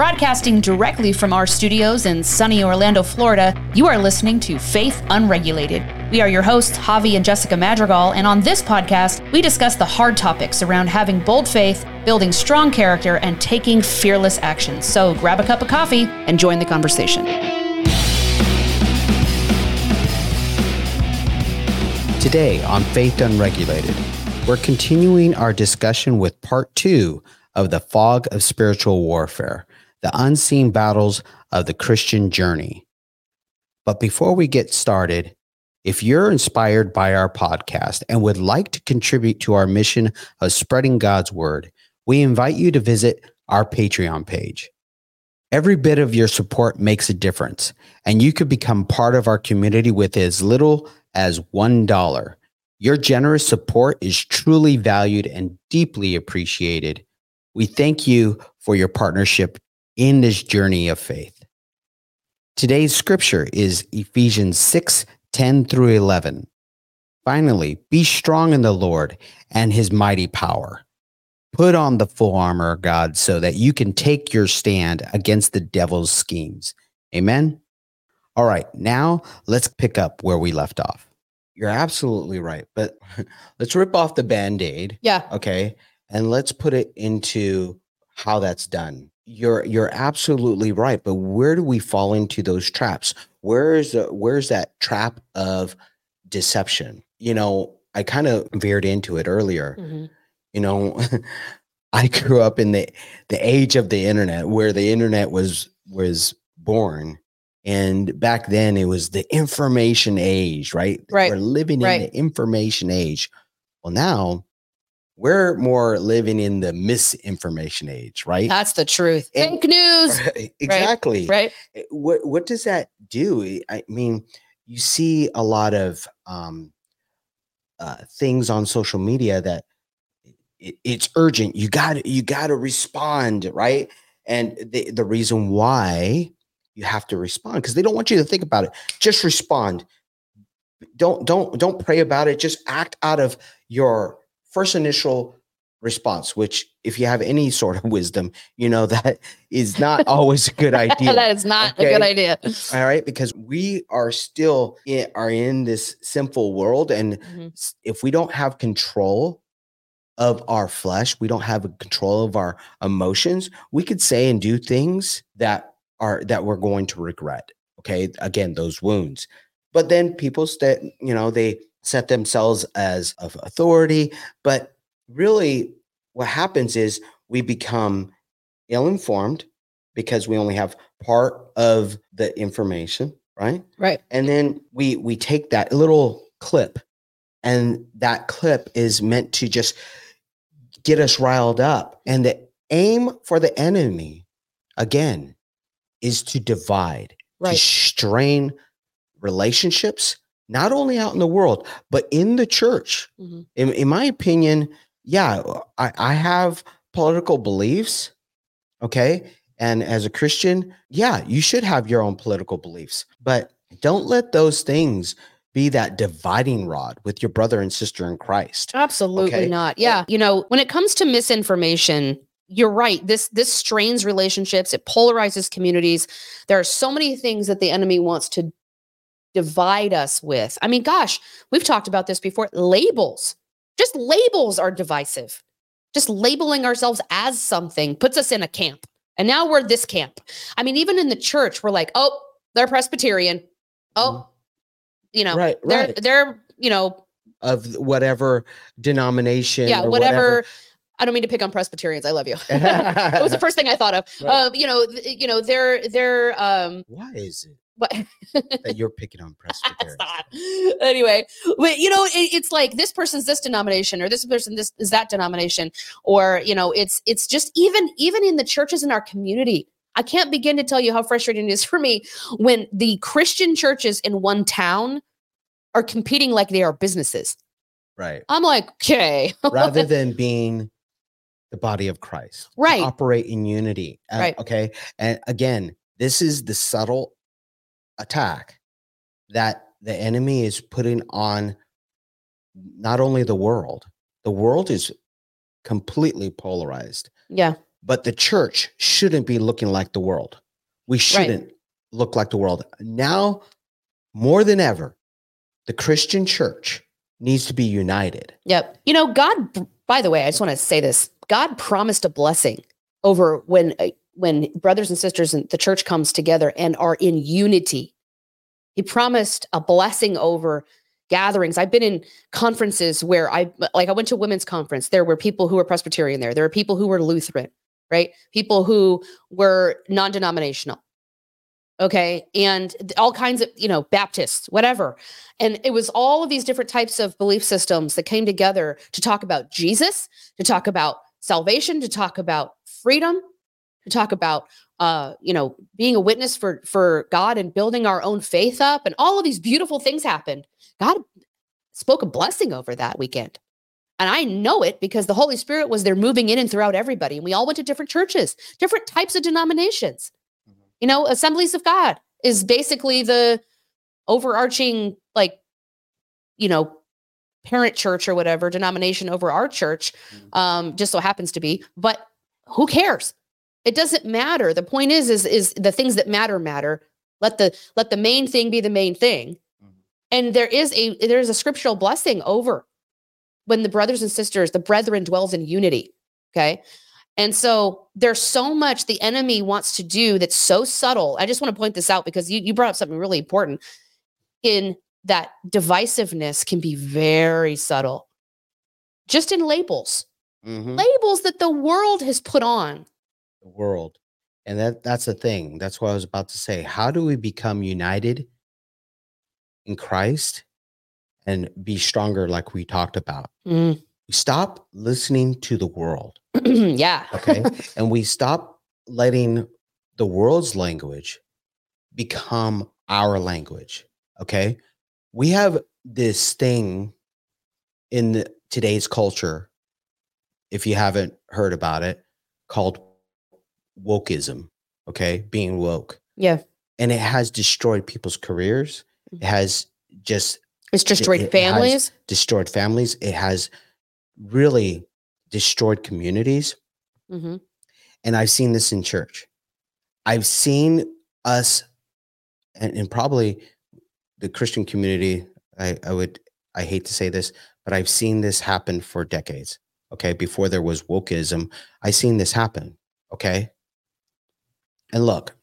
Broadcasting directly from our studios in sunny Orlando, Florida, you are listening to Faith Unregulated. We are your hosts, Javi and Jessica Madrigal, and on this podcast, we discuss the hard topics around having bold faith, building strong character, and taking fearless action. So grab a cup of coffee and join the conversation. Today on Faith Unregulated, we're continuing our discussion with part two of the fog of spiritual warfare, the unseen battles of the Christian journey. But before we get started, if you're inspired by our podcast and would like to contribute to our mission of spreading God's word, we invite you to visit our Patreon page. Every bit of your support makes a difference, and you could become part of our community with as little as $1. Your generous support is truly valued and deeply appreciated. We thank you for your partnership in this journey of faith. Today's scripture is Ephesians 6 10 through 11. Finally, be strong in the Lord and his mighty power. Put on the full armor of God so that you can take your stand against the devil's schemes. Amen. All right, now let's pick up where we left off. You're absolutely right, but let's rip off the band aid. Yeah. Okay. And let's put it into how that's done. You're you're absolutely right, but where do we fall into those traps? Where is the, where's that trap of deception? You know, I kind of veered into it earlier. Mm-hmm. You know, I grew up in the the age of the internet where the internet was was born and back then it was the information age, right? Right. We're living in the information age. Well, now we're more living in the misinformation age, right? That's the truth. And- Fake news, exactly. right? Eh, What what does that do? I mean, you see a lot of um, uh, things on social media that it, it's urgent. You got you got to respond, right? And the the reason why you have to respond because they don't want you to think about it. Just respond. Don't don't don't pray about it. Just act out of your first initial response. Which, if you have any sort of wisdom, you know that is not always a good idea. that is not a good idea. All right, because we are still in, are in this sinful world, and Mhm. if we don't have control of our flesh, we don't have a control of our emotions. We could say and do things that are that we're going to regret. Okay, again, those wounds. But then people that you know they set themselves as of authority, but really, what happens is we become ill-informed because we only have part of the information, right? Right. and then we we take that little clip and that clip is meant to just get us riled up and the aim for the enemy again is to divide to strain relationships not only out in the world but in the church Mhm. in, in my opinion yeah I, I have political beliefs okay and as a christian yeah you should have your own political beliefs but don't let those things be that dividing rod with your brother and sister in christ Absolutely Okay. not. Yeah. You know, when it comes to misinformation, you're right. This this strains relationships, it polarizes communities. There are so many things that the enemy wants to divide us with. I mean, gosh, we've talked about this before. Labels. Just labels are divisive. Just labeling ourselves as something puts us in a camp. And now we're this camp. I mean, even in the church, we're like, oh, they're Presbyterian. Oh, you know, Mm-hmm. Right, they're right. they're, you know, of whatever denomination yeah, or whatever. I don't mean to pick on Presbyterians. I love you. it was the first thing I thought of. Right. Um, you know, you know, they're they're um, why is it what? that you're picking on presbyterians Stop. Anyway, but you know, it, it's like this person's this denomination, or this person this is that denomination, or you know, it's it's just even even in the churches in our community. I can't begin to tell you how frustrating it is for me when the Christian churches in one town are competing like they are businesses. right I'm like, okay, rather than being the body of christ Right. operate in unity uh, Right. okay and again this is the subtle attack that the enemy is putting on not only the world the world is completely polarized yeah, But the church shouldn't be looking like the world. We shouldn't look like the world. Now, more than ever, the Christian church needs to be united. Yep. You know, God, by the way, I just want to say this God promised a blessing over when. Uh, When brothers and sisters and the church comes together and are in unity he promised a blessing over gatherings. I've been in conferences where I like I went to a women's conference. There were people who were Presbyterian there. There were people who were Lutheran, right? People who were non-denominational. Okay. And all kinds of, you know, Baptists, whatever. And it was all of these different types of belief systems that came together to talk about Jesus, to talk about salvation, to talk about freedom, to talk about uh, you know, being a witness for for God and building our own faith up, and all of these beautiful things happened. God spoke a blessing over that weekend. And I know it because the Holy Spirit was there moving in and throughout everybody. And we all went to different churches, different types of denominations. Mm-hmm. You know, Assemblies of God is basically the overarching, like, you know, parent church or whatever denomination over our church. Mm-hmm. Um, just so happens to be. But who cares? It doesn't matter. The point is, is, is the things that matter matter. Let the let the main thing be the main thing. Mm-hmm. And there is a there is a scriptural blessing over when the brothers and sisters, the brethren dwells in unity. Okay. And so there's so much the enemy wants to do that's so subtle. I just want to point this out because you, you brought up something really important in that divisiveness can be very subtle. Just in labels. Mm-hmm. Labels that the world has put on the world. And that that's the thing. That's what I was about to say. How do we become united in Christ and be stronger like we talked about? Mm. We stop listening to the world. yeah. okay. And we stop letting the world's language become our language. Okay. We have this thing in the, today's culture, if you haven't heard about it, called wokeism, okay, being woke. Yeah. And it has destroyed people's careers. It mm-hmm. has just it's destroyed it, families. destroyed families. It has really destroyed communities. Mm-hmm. And I've seen this in church. I've seen us, and, and probably the Christian community. I, I would, I hate to say this, but I've seen this happen for decades. Okay. Before there was wokeism, I seen this happen. Okay. And look,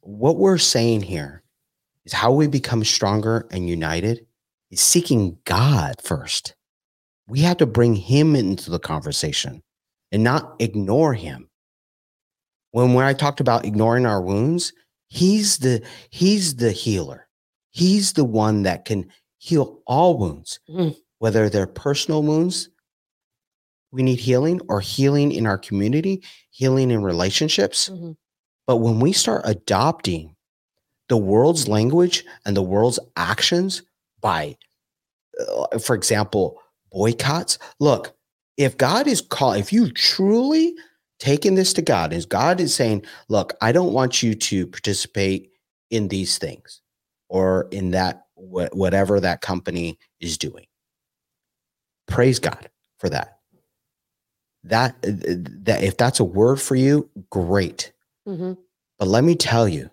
what we're saying here is how we become stronger and united is seeking God first. We have to bring him into the conversation and not ignore him. When when I talked about ignoring our wounds, he's the he's the healer. He's the one that can heal all wounds, mm. whether they're personal wounds we need healing or healing in our community, healing in relationships. Mm-hmm. But when we start adopting the world's language and the world's actions by, uh, for example, boycotts, look, if God is called, if you truly taking this to God, is God is saying, look, I don't want you to participate in these things or in that, wh- whatever that company is doing. Praise God for that. That, uh, that if that's a word for you, great. Mm-hmm. But let me tell you,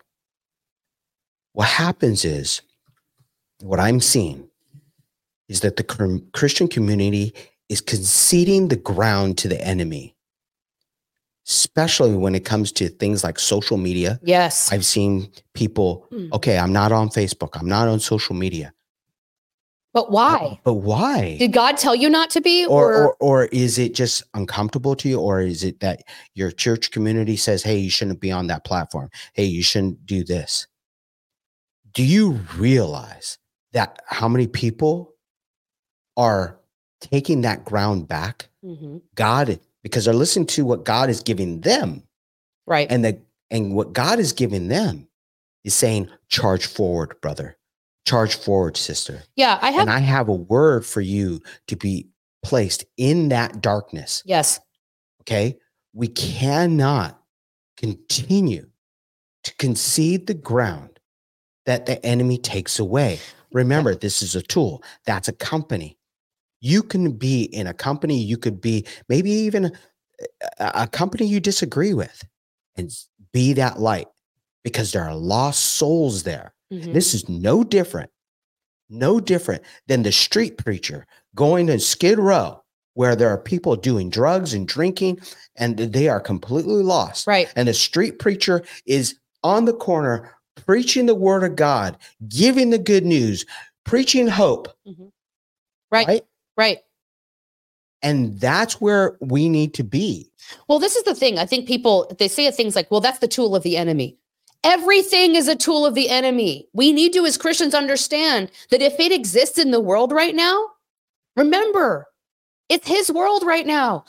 what happens is, what I'm seeing is that the Christian community is conceding the ground to the enemy, especially when it comes to things like social media. Yes. I've seen people, mm. okay, I'm not on Facebook, I'm not on social media. But why? But why? Did God tell you not to be? Or, or, or is it just uncomfortable to you? Or is it that your church community says, hey, you shouldn't be on that platform? Hey, you shouldn't do this. Do you realize that how many people are taking that ground back? Mm-hmm. God, because they're listening to what God is giving them. Right. And the and what God is giving them is saying, charge forward, brother charge forward, sister. Yeah, I have. And I have a word for you to be placed in that darkness. Yes. Okay. We cannot continue to concede the ground that the enemy takes away. Remember, this is a tool, that's a company. You can be in a company, you could be maybe even a, a company you disagree with and be that light because there are lost souls there. Mhm. This is no different, no different than the street preacher going to Skid Row where there are people doing drugs and drinking and they are completely lost. right. And the street preacher is on the corner preaching the word of God, giving the good news, preaching hope. Right. Right. Right. And that's where we need to be. Well, this is the thing. I think people they say things like, "Well, that's the tool of the enemy." Everything is a tool of the enemy. We need to, as Christians, understand that if it exists in the world right now, remember, it's his world right now.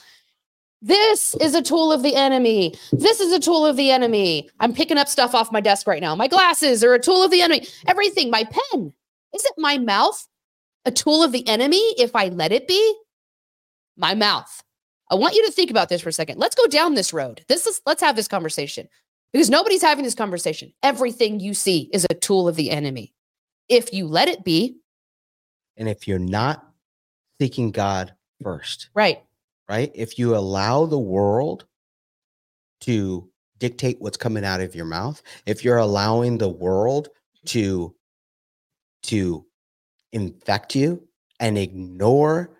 This is a tool of the enemy. This is a tool of the enemy. I'm picking up stuff off my desk right now. My glasses are a tool of the enemy. Everything, my pen. Isn't my mouth a tool of the enemy if I let it be? My mouth. I want you to think about this for a second. Let's go down this road. This is let's have this conversation. Because nobody's having this conversation. Everything you see is a tool of the enemy. If you let it be, And if you're not seeking God first, right? right? If you allow the world to dictate what's coming out of your mouth, if you're allowing the world to to infect you and ignore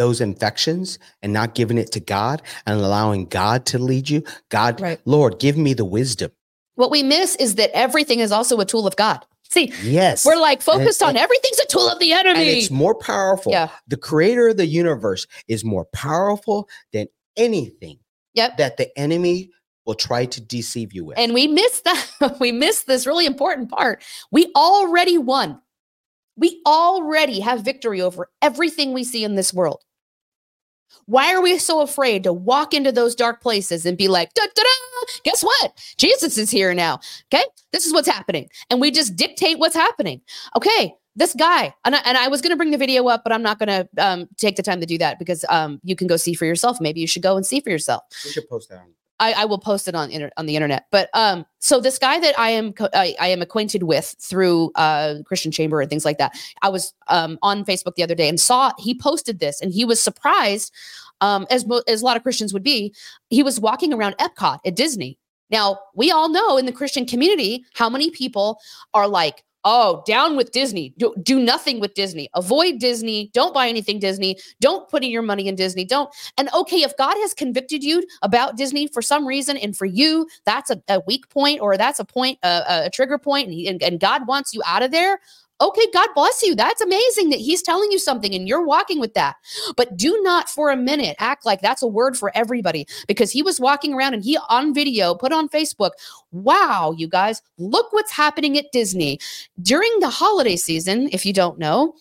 those infections and not giving it to God and allowing God to lead you, God, Right. Lord, give me the wisdom. What we miss is that everything is also a tool of God. See, Yes. we're like focused on everything's a tool of the and enemy. it's more powerful. Yeah. The creator of the universe is more powerful than anything Yep. that the enemy will try to deceive you with. And we miss that. we miss this really important part. We already won. We already have victory over everything we see in this world. Why are we so afraid to walk into those dark places and be like, da, da, da, guess what? Jesus is here now. Okay. This is what's happening. And we just dictate what's happening. Okay. This guy, and I, and I was going to bring the video up, but I'm not going to um, take the time to do that because um, you can go see for yourself. Maybe you should go and see for yourself. we should post that on I, I will post it on inter- on the internet. But um, so this guy that I am co- I, I am acquainted with through uh Christian Chamber and things like that. I was um on Facebook the other day and saw he posted this, and he was surprised, um, as mo- as a lot of Christians would be. He was walking around Epcot at Disney. Now we all know in the Christian community how many people are like. Oh, down with Disney. Do, do nothing with Disney. Avoid Disney. Don't buy anything Disney. Don't put in your money in Disney. Don't and okay, if God has convicted you about Disney for some reason, and for you, that's a, a weak point or that's a point, uh, a trigger point, and, and, and God wants you out of there. Okay, God bless you. That's amazing that He's telling you something and you're walking with that. But do not for a minute act like that's a word for everybody because he was walking around and he on video put on Facebook, wow, you guys, look what's happening at Disney during the holiday season. If you don't know,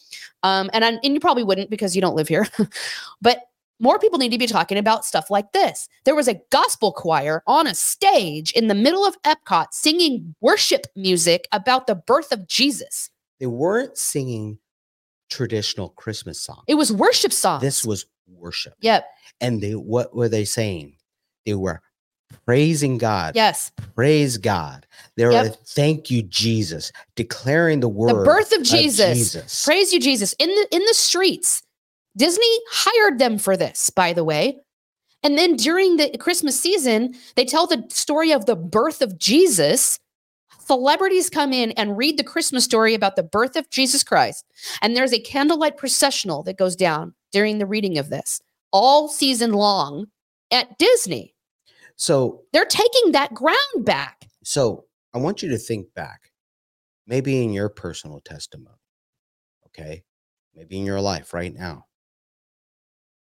um, and I, and you probably wouldn't because you don't live here, but more people need to be talking about stuff like this. There was a gospel choir on a stage in the middle of Epcot singing worship music about the birth of Jesus. They weren't singing traditional Christmas songs. It was worship songs. This was worship. yep, And they what were they saying? They were praising God. yes, Praise God. They were Yep. thank you, Jesus, declaring the word the birth of Jesus. Jesus. Praise you, Jesus. In the in the streets. Disney hired them for this, by the way. And then during the Christmas season, they tell the story of the birth of Jesus. Celebrities come in and read the Christmas story about the birth of Jesus Christ. And there's a candlelight processional that goes down during the reading of this all season long at Disney. So They're taking that ground back. so I want you to think back, maybe in your personal testimony. Okay. Maybe in your life right now.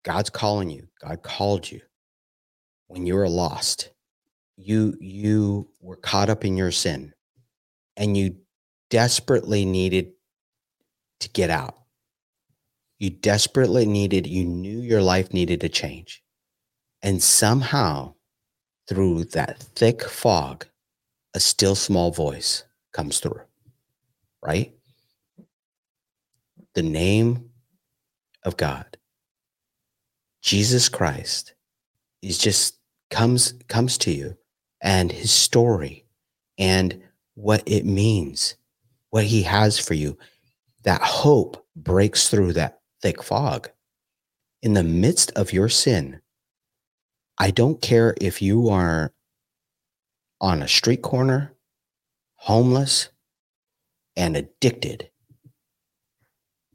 God's calling you. God called you when you were lost. You you were caught up in your sin and you desperately needed to get out. You desperately needed, you knew your life needed to change. And somehow, through that thick fog, a still small voice comes through, right? The name of God, Jesus Christ, is just comes comes to you and his story and what it means, what he has for you. That hope breaks through that thick fog. In the midst of your sin, I don't care if you are on a street corner, homeless, and addicted,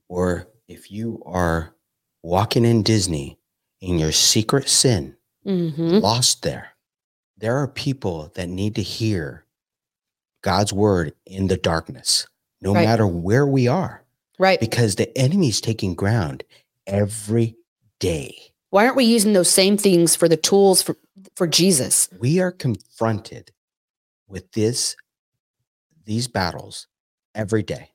or if you are walking in Disney in your secret sin, Mhm. lost there. There are people that need to hear God's word in the darkness, no Right. matter where we are, Right. because the enemy's taking ground every day. Why aren't we using those same things for the tools for, for Jesus? We are confronted with this, these battles every day.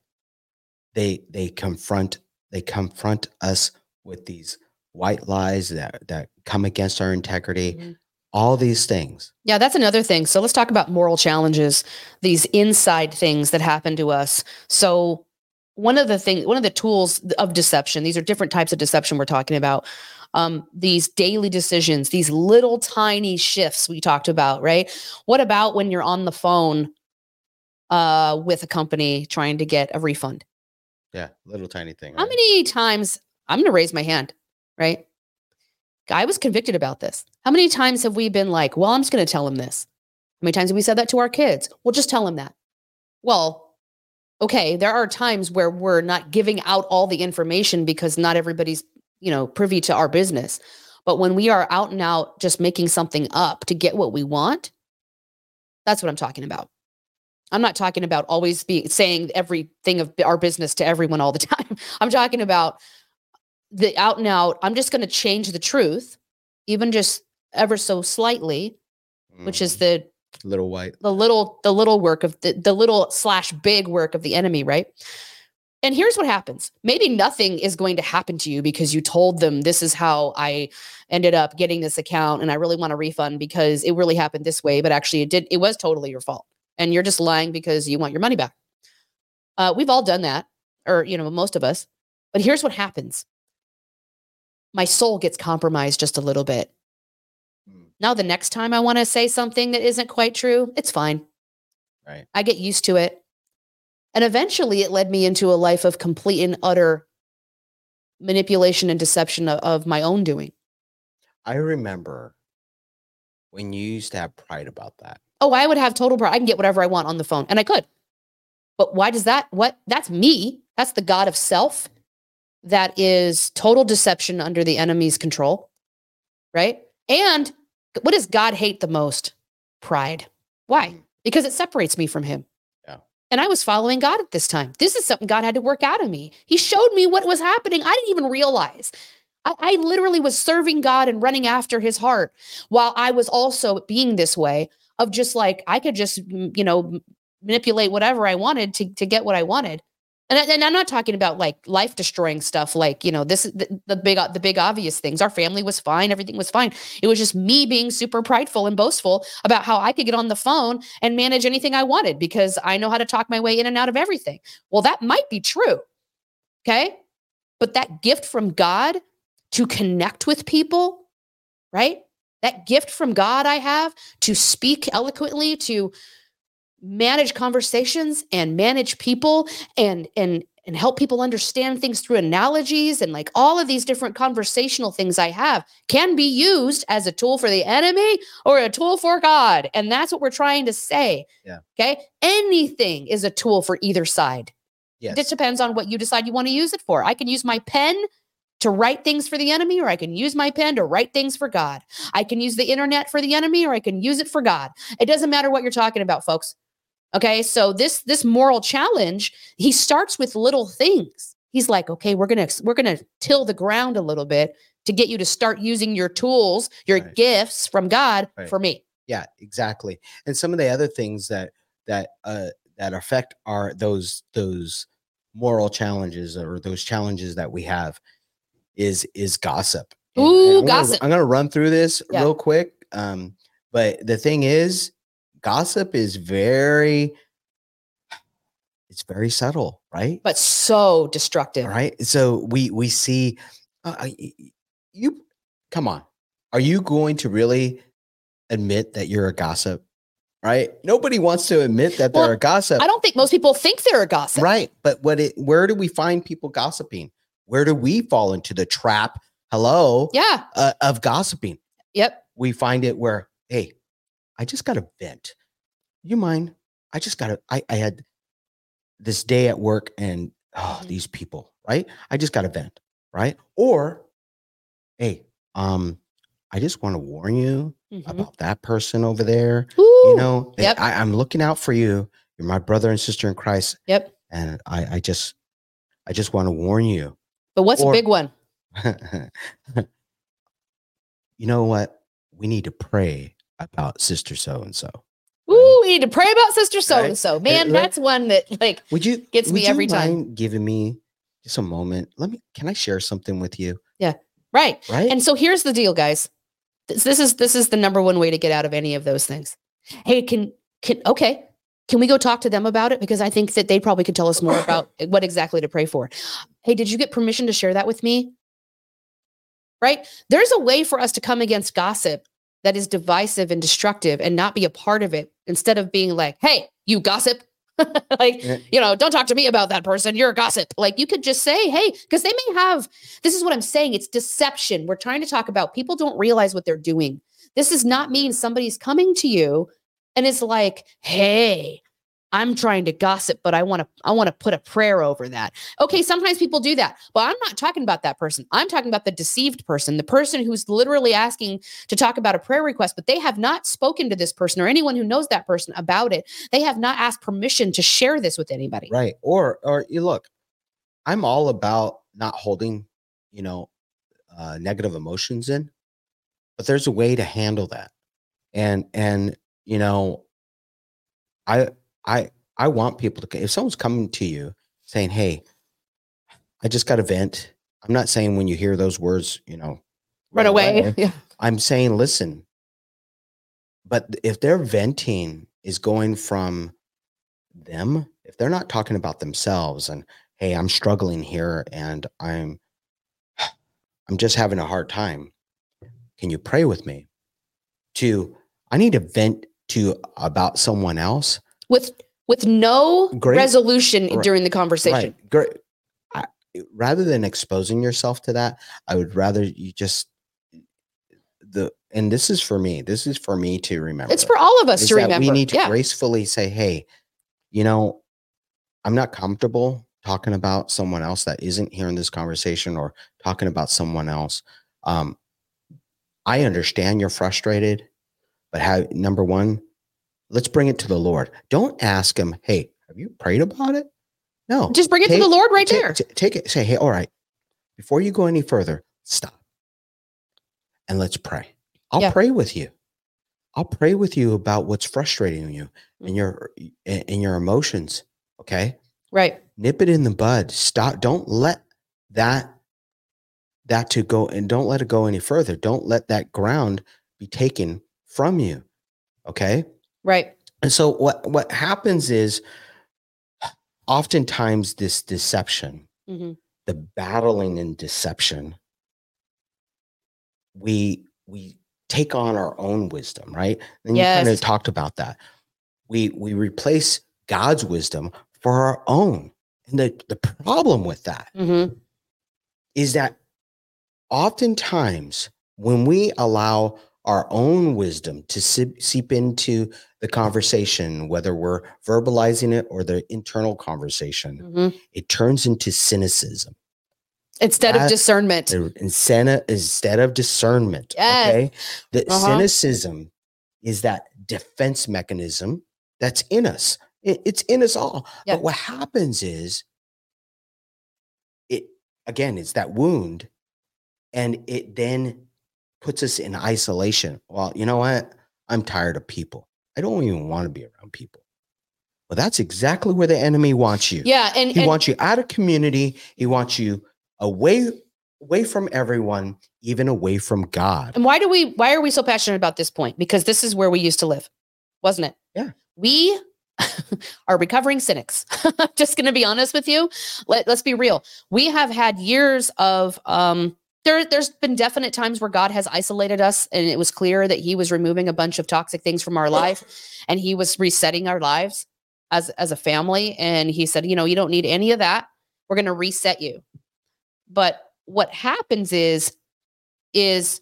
They they confront they confront us with these white lies that that come against our integrity. Mhm. All these things. Yeah, that's another thing. So let's talk about moral challenges, these inside things that happen to us. So one of the things, one of the tools of deception, these are different types of deception we're talking about. Um, these daily decisions, these little tiny shifts we talked about, right? What about when you're on the phone uh, with a company trying to get a refund? Yeah, little tiny thing. How many times, I'm going to raise my hand, right? I was convicted about this. How many times have we been like, well, I'm just going to tell him this? How many times have we said that to our kids? Well, just tell him that. Well, okay, there are times where we're not giving out all the information because not everybody's, you know, privy to our business. But when we are out and out just making something up to get what we want, that's what I'm talking about. I'm not talking about always be saying everything of our business to everyone all the time. I'm talking about the out and out. I'm just going to change the truth, even just ever so slightly, which is Mhm. the little white. the little the little work of the, the little slash big work of the enemy right and here's what happens maybe nothing is going to happen to you because you told them this is how i ended up getting this account and i really want a refund because it really happened this way but actually it did it was totally your fault and you're just lying because you want your money back uh, we've all done that or you know most of us but here's what happens my soul gets compromised just a little bit Mm. now the next time i want to say something that isn't quite true it's fine Right. I get used to it. And eventually it led me into a life of complete and utter manipulation and deception of, of my own doing. I remember when you used to have pride about that. Oh, I would have total pride. I can get whatever I want on the phone. And I could. But why does that? What? That's me. That's the God of self. That is total deception under the enemy's control. Right. And what does God hate the most? Pride. Why? Mm. Because it separates me from him. Yeah. And I was following God at this time. This is something God had to work out of me. He showed me what was happening. I didn't even realize. I, I literally was serving God and running after his heart while I was also being this way of just like, I could just, you know, manipulate whatever I wanted to, to get what I wanted. And, I- and I'm not talking about like life destroying stuff, like, you know, this is the, the big, the big obvious things. Our family was fine. Everything was fine. It was just me being super prideful and boastful about how I could get on the phone and manage anything I wanted because I know how to talk my way in and out of everything. Well, that might be true. Okay. But that gift from God to connect with people, right? That gift from God I have to speak eloquently, to manage conversations and manage people and and and help people understand things through analogies and like all of these different conversational things I have can be used as a tool for the enemy or a tool for God. And that's what we're trying to say. Yeah. Okay. Anything is a tool for either side. Yes. It depends on what you decide you want to use it for. I can use my pen to write things for the enemy, or I can use my pen to write things for God. I can use the internet for the enemy, or I can use it for God. It doesn't matter what you're talking about, folks. Okay, so this this moral challenge, he starts with little things. He's like, okay, we're gonna we're gonna till the ground a little bit to get you to start using your tools, your Right. gifts from God Right. for me. Yeah, exactly. And some of the other things that that uh that affect our those those moral challenges or those challenges that we have is is gossip. Ooh, I'm gonna- gossip. I'm gonna run through this Yeah. real quick. Um, but the thing is, gossip is very it's very subtle, right? But so destructive. right so we we see uh, y- you come on are you going to really admit that you're a gossip right nobody wants to admit that they're a gossip I don't think most people think they're a gossip. right but what it where do we find people gossiping where do we fall into the trap hello Yeah. uh, of gossiping Yep. we find it where, hey, I just got to vent. You mind? I just got to, I, I had this day at work and oh, Mhm. these people, right? I just got to vent, right? Or, hey, um, I just want to warn you Mhm. about that person over there. Ooh, You know, and Yep. I, I'm looking out for you. You're my brother and sister in Christ. Yep. And I, I just, I just want to warn you. But what's or- a big one? you know what? We need to pray about sister so and so. Ooh, we need to pray about sister so and so. Man, that's one that like Would you Gets me would you every time. mind Giving me just a moment. Let me. Can I share something with you? Yeah. Right. Right. And so here's the deal, guys. This, this is this is the number one way to get out of any of those things. Hey, can can okay. Can we go talk to them about it? Because I think that they probably could tell us more about what exactly to pray for. Hey, did you get permission to share that with me? Right? There's a way for us to come against gossip that is divisive and destructive and not be a part of it instead of being like, hey, you gossip. like, you know, don't talk to me about that person. You're a gossip. Like, you could just say, hey, because they may have, this is what I'm saying. It's deception. We're trying to talk about people don't realize what they're doing. This does not mean somebody's coming to you and is like, hey, I'm trying to gossip, but I want to I want to put a prayer over that. Okay, sometimes people do that. But I'm not talking about that person. I'm talking about the deceived person, the person who's literally asking to talk about a prayer request, but they have not spoken to this person or anyone who knows that person about it. They have not asked permission to share this with anybody. right. Or or you look. I'm all about not holding, you know, uh, negative emotions in, but there's a way to handle that, and and you know, I I I want people to if someone's coming to you saying, "Hey, I just got a vent." I'm not saying when you hear those words, you know, Run away. Yeah. I'm saying, listen, but if their venting is going from them, if they're not talking about themselves and, hey, I'm struggling here and I'm, I'm just having a hard time. Can you pray with me? To, I need to vent to about someone else. With with no Great. resolution Right. during the conversation. Right. Great. I, rather than exposing yourself to that, I would rather you just the and this is for me. This is for me to remember. It's for all of us to remember. we need to yeah. gracefully say, "Hey, you know, I'm not comfortable talking about someone else that isn't here in this conversation or talking about someone else. Um, I understand you're frustrated, but how number one, let's bring it to the Lord. Don't ask him, "Hey, have you prayed about it?" No, Just bring it to the Lord right Ta- there. ta- take it. Say, "Hey, all right, before you go any further, stop, and let's pray." I'll Yeah. pray with you. I'll pray with you about what's frustrating you and your and your emotions. Okay, Right. nip it in the bud. Stop. Don't let that that to go and don't let it go any further. Don't let that ground be taken from you. Okay. Right. And so what what happens is oftentimes this deception, hmm the battling and deception, we we take on our own wisdom, right? And you kind of talked about that. We we replace God's wisdom for our own. And the, the problem with that hmm is that oftentimes when we allow our own wisdom to seep, into the conversation, whether we're verbalizing it or the internal conversation, hmm it turns into cynicism. Instead of discernment. Instead instead of discernment. Yes. Okay. The Uh-huh. cynicism is that defense mechanism that's in us. It- it's in us all. Yeah. But what happens is it again, it's that wound, and it then puts us in isolation. Well, you know what? I'm tired of people. I don't even want to be around people. Well, that's exactly where the enemy wants you. Yeah. And, He and wants you out of community. He wants you away away from everyone, even away from God. And why do we why are we so passionate about this point? Because this is where we used to live, wasn't it? Yeah. We are recovering cynics. I'm just gonna be honest with you. Let, let's be real. We have had years of um there, there's been definite times where God has isolated us and it was clear that he was removing a bunch of toxic things from our life and he was resetting our lives as as a family. And he said, you know, you don't need any of that. We're gonna reset you. But what happens is is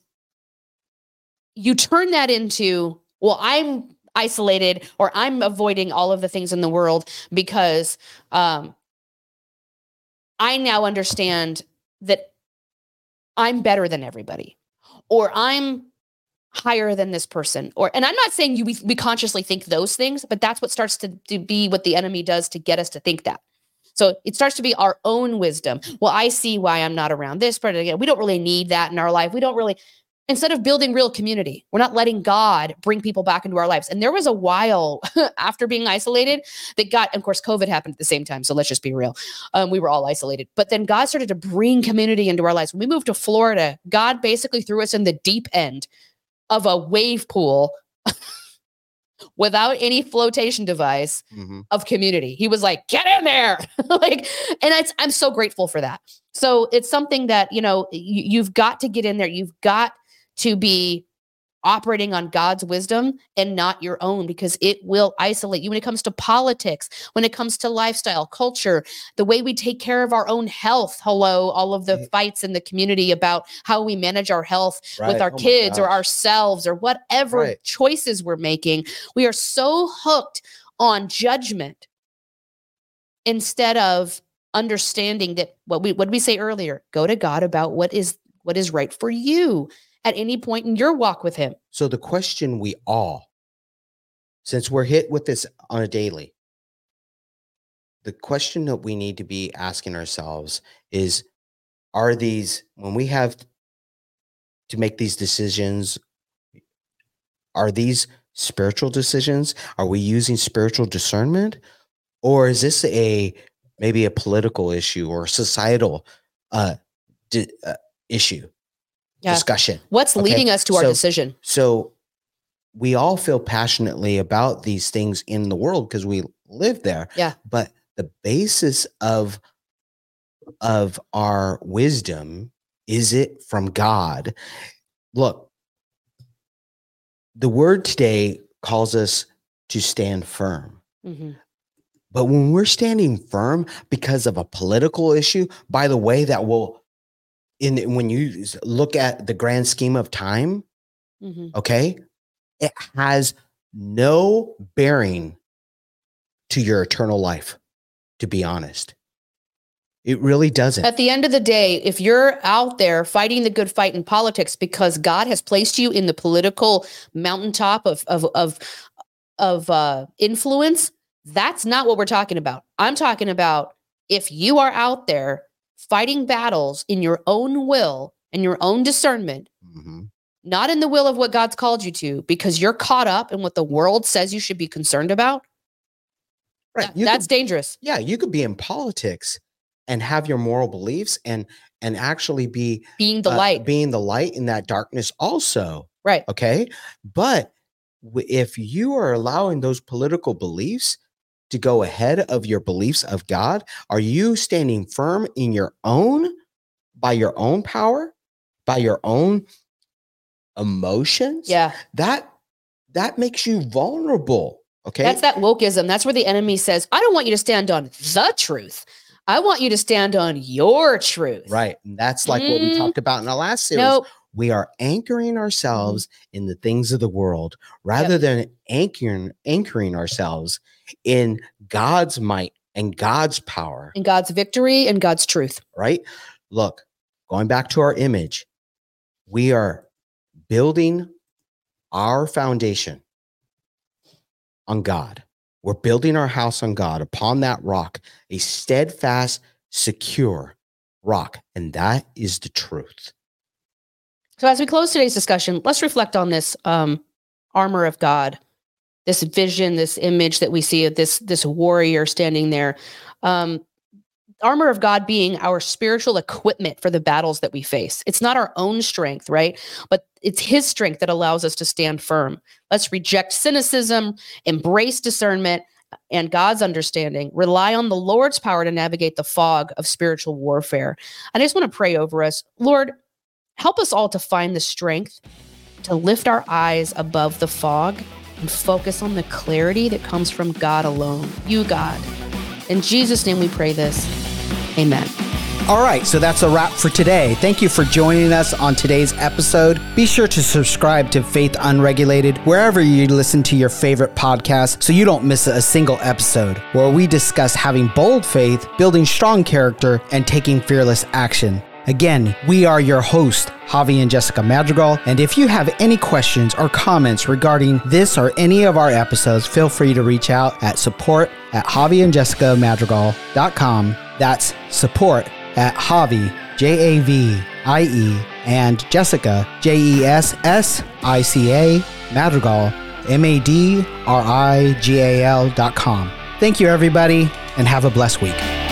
you turn that into, well, I'm isolated or I'm avoiding all of the things in the world because um, I now understand that I'm better than everybody or I'm higher than this person or and i'm not saying you we, we consciously think those things but that's what starts to, to be what the enemy does to get us to think that. So it starts to be our own wisdom. Well i see why i'm not around this again. We don't really need that in our life. We don't really instead of building real community, we're not letting God bring people back into our lives. And there was a while after being isolated that got, of course, COVID happened at the same time. So let's just be real. Um, we were all isolated. But then God started to bring community into our lives. When we moved to Florida, God basically threw us in the deep end of a wave pool. without any flotation device mm-hmm. of community. He was like, "Get in there!" like, and I'm so grateful for that. So it's something that you know you, you've got to get in there. You've got to be operating on God's wisdom and not your own because it will isolate you when it comes to politics, when it comes to lifestyle, culture, the way we take care of our own health. Hello, all of the mm. fights in the community about how we manage our health right. with our oh kids or ourselves or whatever right. choices we're making. We are so hooked on judgment instead of understanding that what we what we say earlier, go to God about what is what is right for you at any point in your walk with Him. So, the question we all, since we're hit with this on a daily, the question that we need to be asking ourselves is Are these, when we have to make these decisions, are these spiritual decisions? Are we using spiritual discernment? Or is this a maybe a political issue or societal uh, di- uh, issue? Yeah. discussion. What's okay? leading us to so, our decision? So we all feel passionately about these things in the world because we live there. Yeah. But the basis of of our wisdom is it from God? Look, the word today calls us to stand firm. Mm-hmm. But when we're standing firm because of a political issue, by the way, that will in when you look at the grand scheme of time, mm-hmm. okay, it has no bearing to your eternal life, to be honest. It really doesn't. At the end of the day, if you're out there fighting the good fight in politics because God has placed you in the political mountaintop of of of of uh, influence, that's not what we're talking about. I'm talking about if you are out there fighting battles in your own will and your own discernment, mm-hmm. not in the will of what God's called you to, because you're caught up in what the world says you should be concerned about. Right. That, that's could, dangerous. Yeah. You could be in politics and have your moral beliefs and and actually be being the uh, light being the light in that darkness also right okay but if you are allowing those political beliefs to go ahead of your beliefs of God? Are you standing firm in your own, by your own power, by your own emotions? Yeah. That that makes you vulnerable. Okay. That's that wokeism. That's where the enemy says, I don't want you to stand on the truth. I want you to stand on your truth. Right. And that's like mm. what we mm-hmm. talked about in the last series. Nope. We are anchoring mm-hmm. ourselves in the things of the world rather yep. than anchoring anchoring ourselves in God's might and God's power, and God's victory and God's truth. Right? Look, going back to our image, we are building our foundation on God. We're building our house on God upon that rock, a steadfast, secure rock. And that is the truth. So, as we close today's discussion, let's reflect on this um, armor of God this vision, this image that we see of this this warrior standing there. Um, armor of God being our spiritual equipment for the battles that we face. It's not our own strength, right? But it's his strength that allows us to stand firm. Let's reject cynicism, embrace discernment and God's understanding, rely on the Lord's power to navigate the fog of spiritual warfare. I just want to pray over us. Lord, help us all to find the strength to lift our eyes above the fog and focus on the clarity that comes from God alone, you, God. In Jesus' name we pray this. Amen. All right, so that's a wrap for today. Thank you for joining us on today's episode. Be sure to subscribe to Faith Unregulated wherever you listen to your favorite podcast so you don't miss a single episode where we discuss having bold faith, building strong character, and taking fearless action. Again, we are your hosts, Javie and Jessica Madrigal. And if you have any questions or comments regarding this or any of our episodes, feel free to reach out at support at javiandjessicamadrigal.com. That's support at Javie, J A V I E, and Jessica, J E S S I C A, Madrigal, M A D R I G A L dot com. Thank you, everybody, and have a blessed week.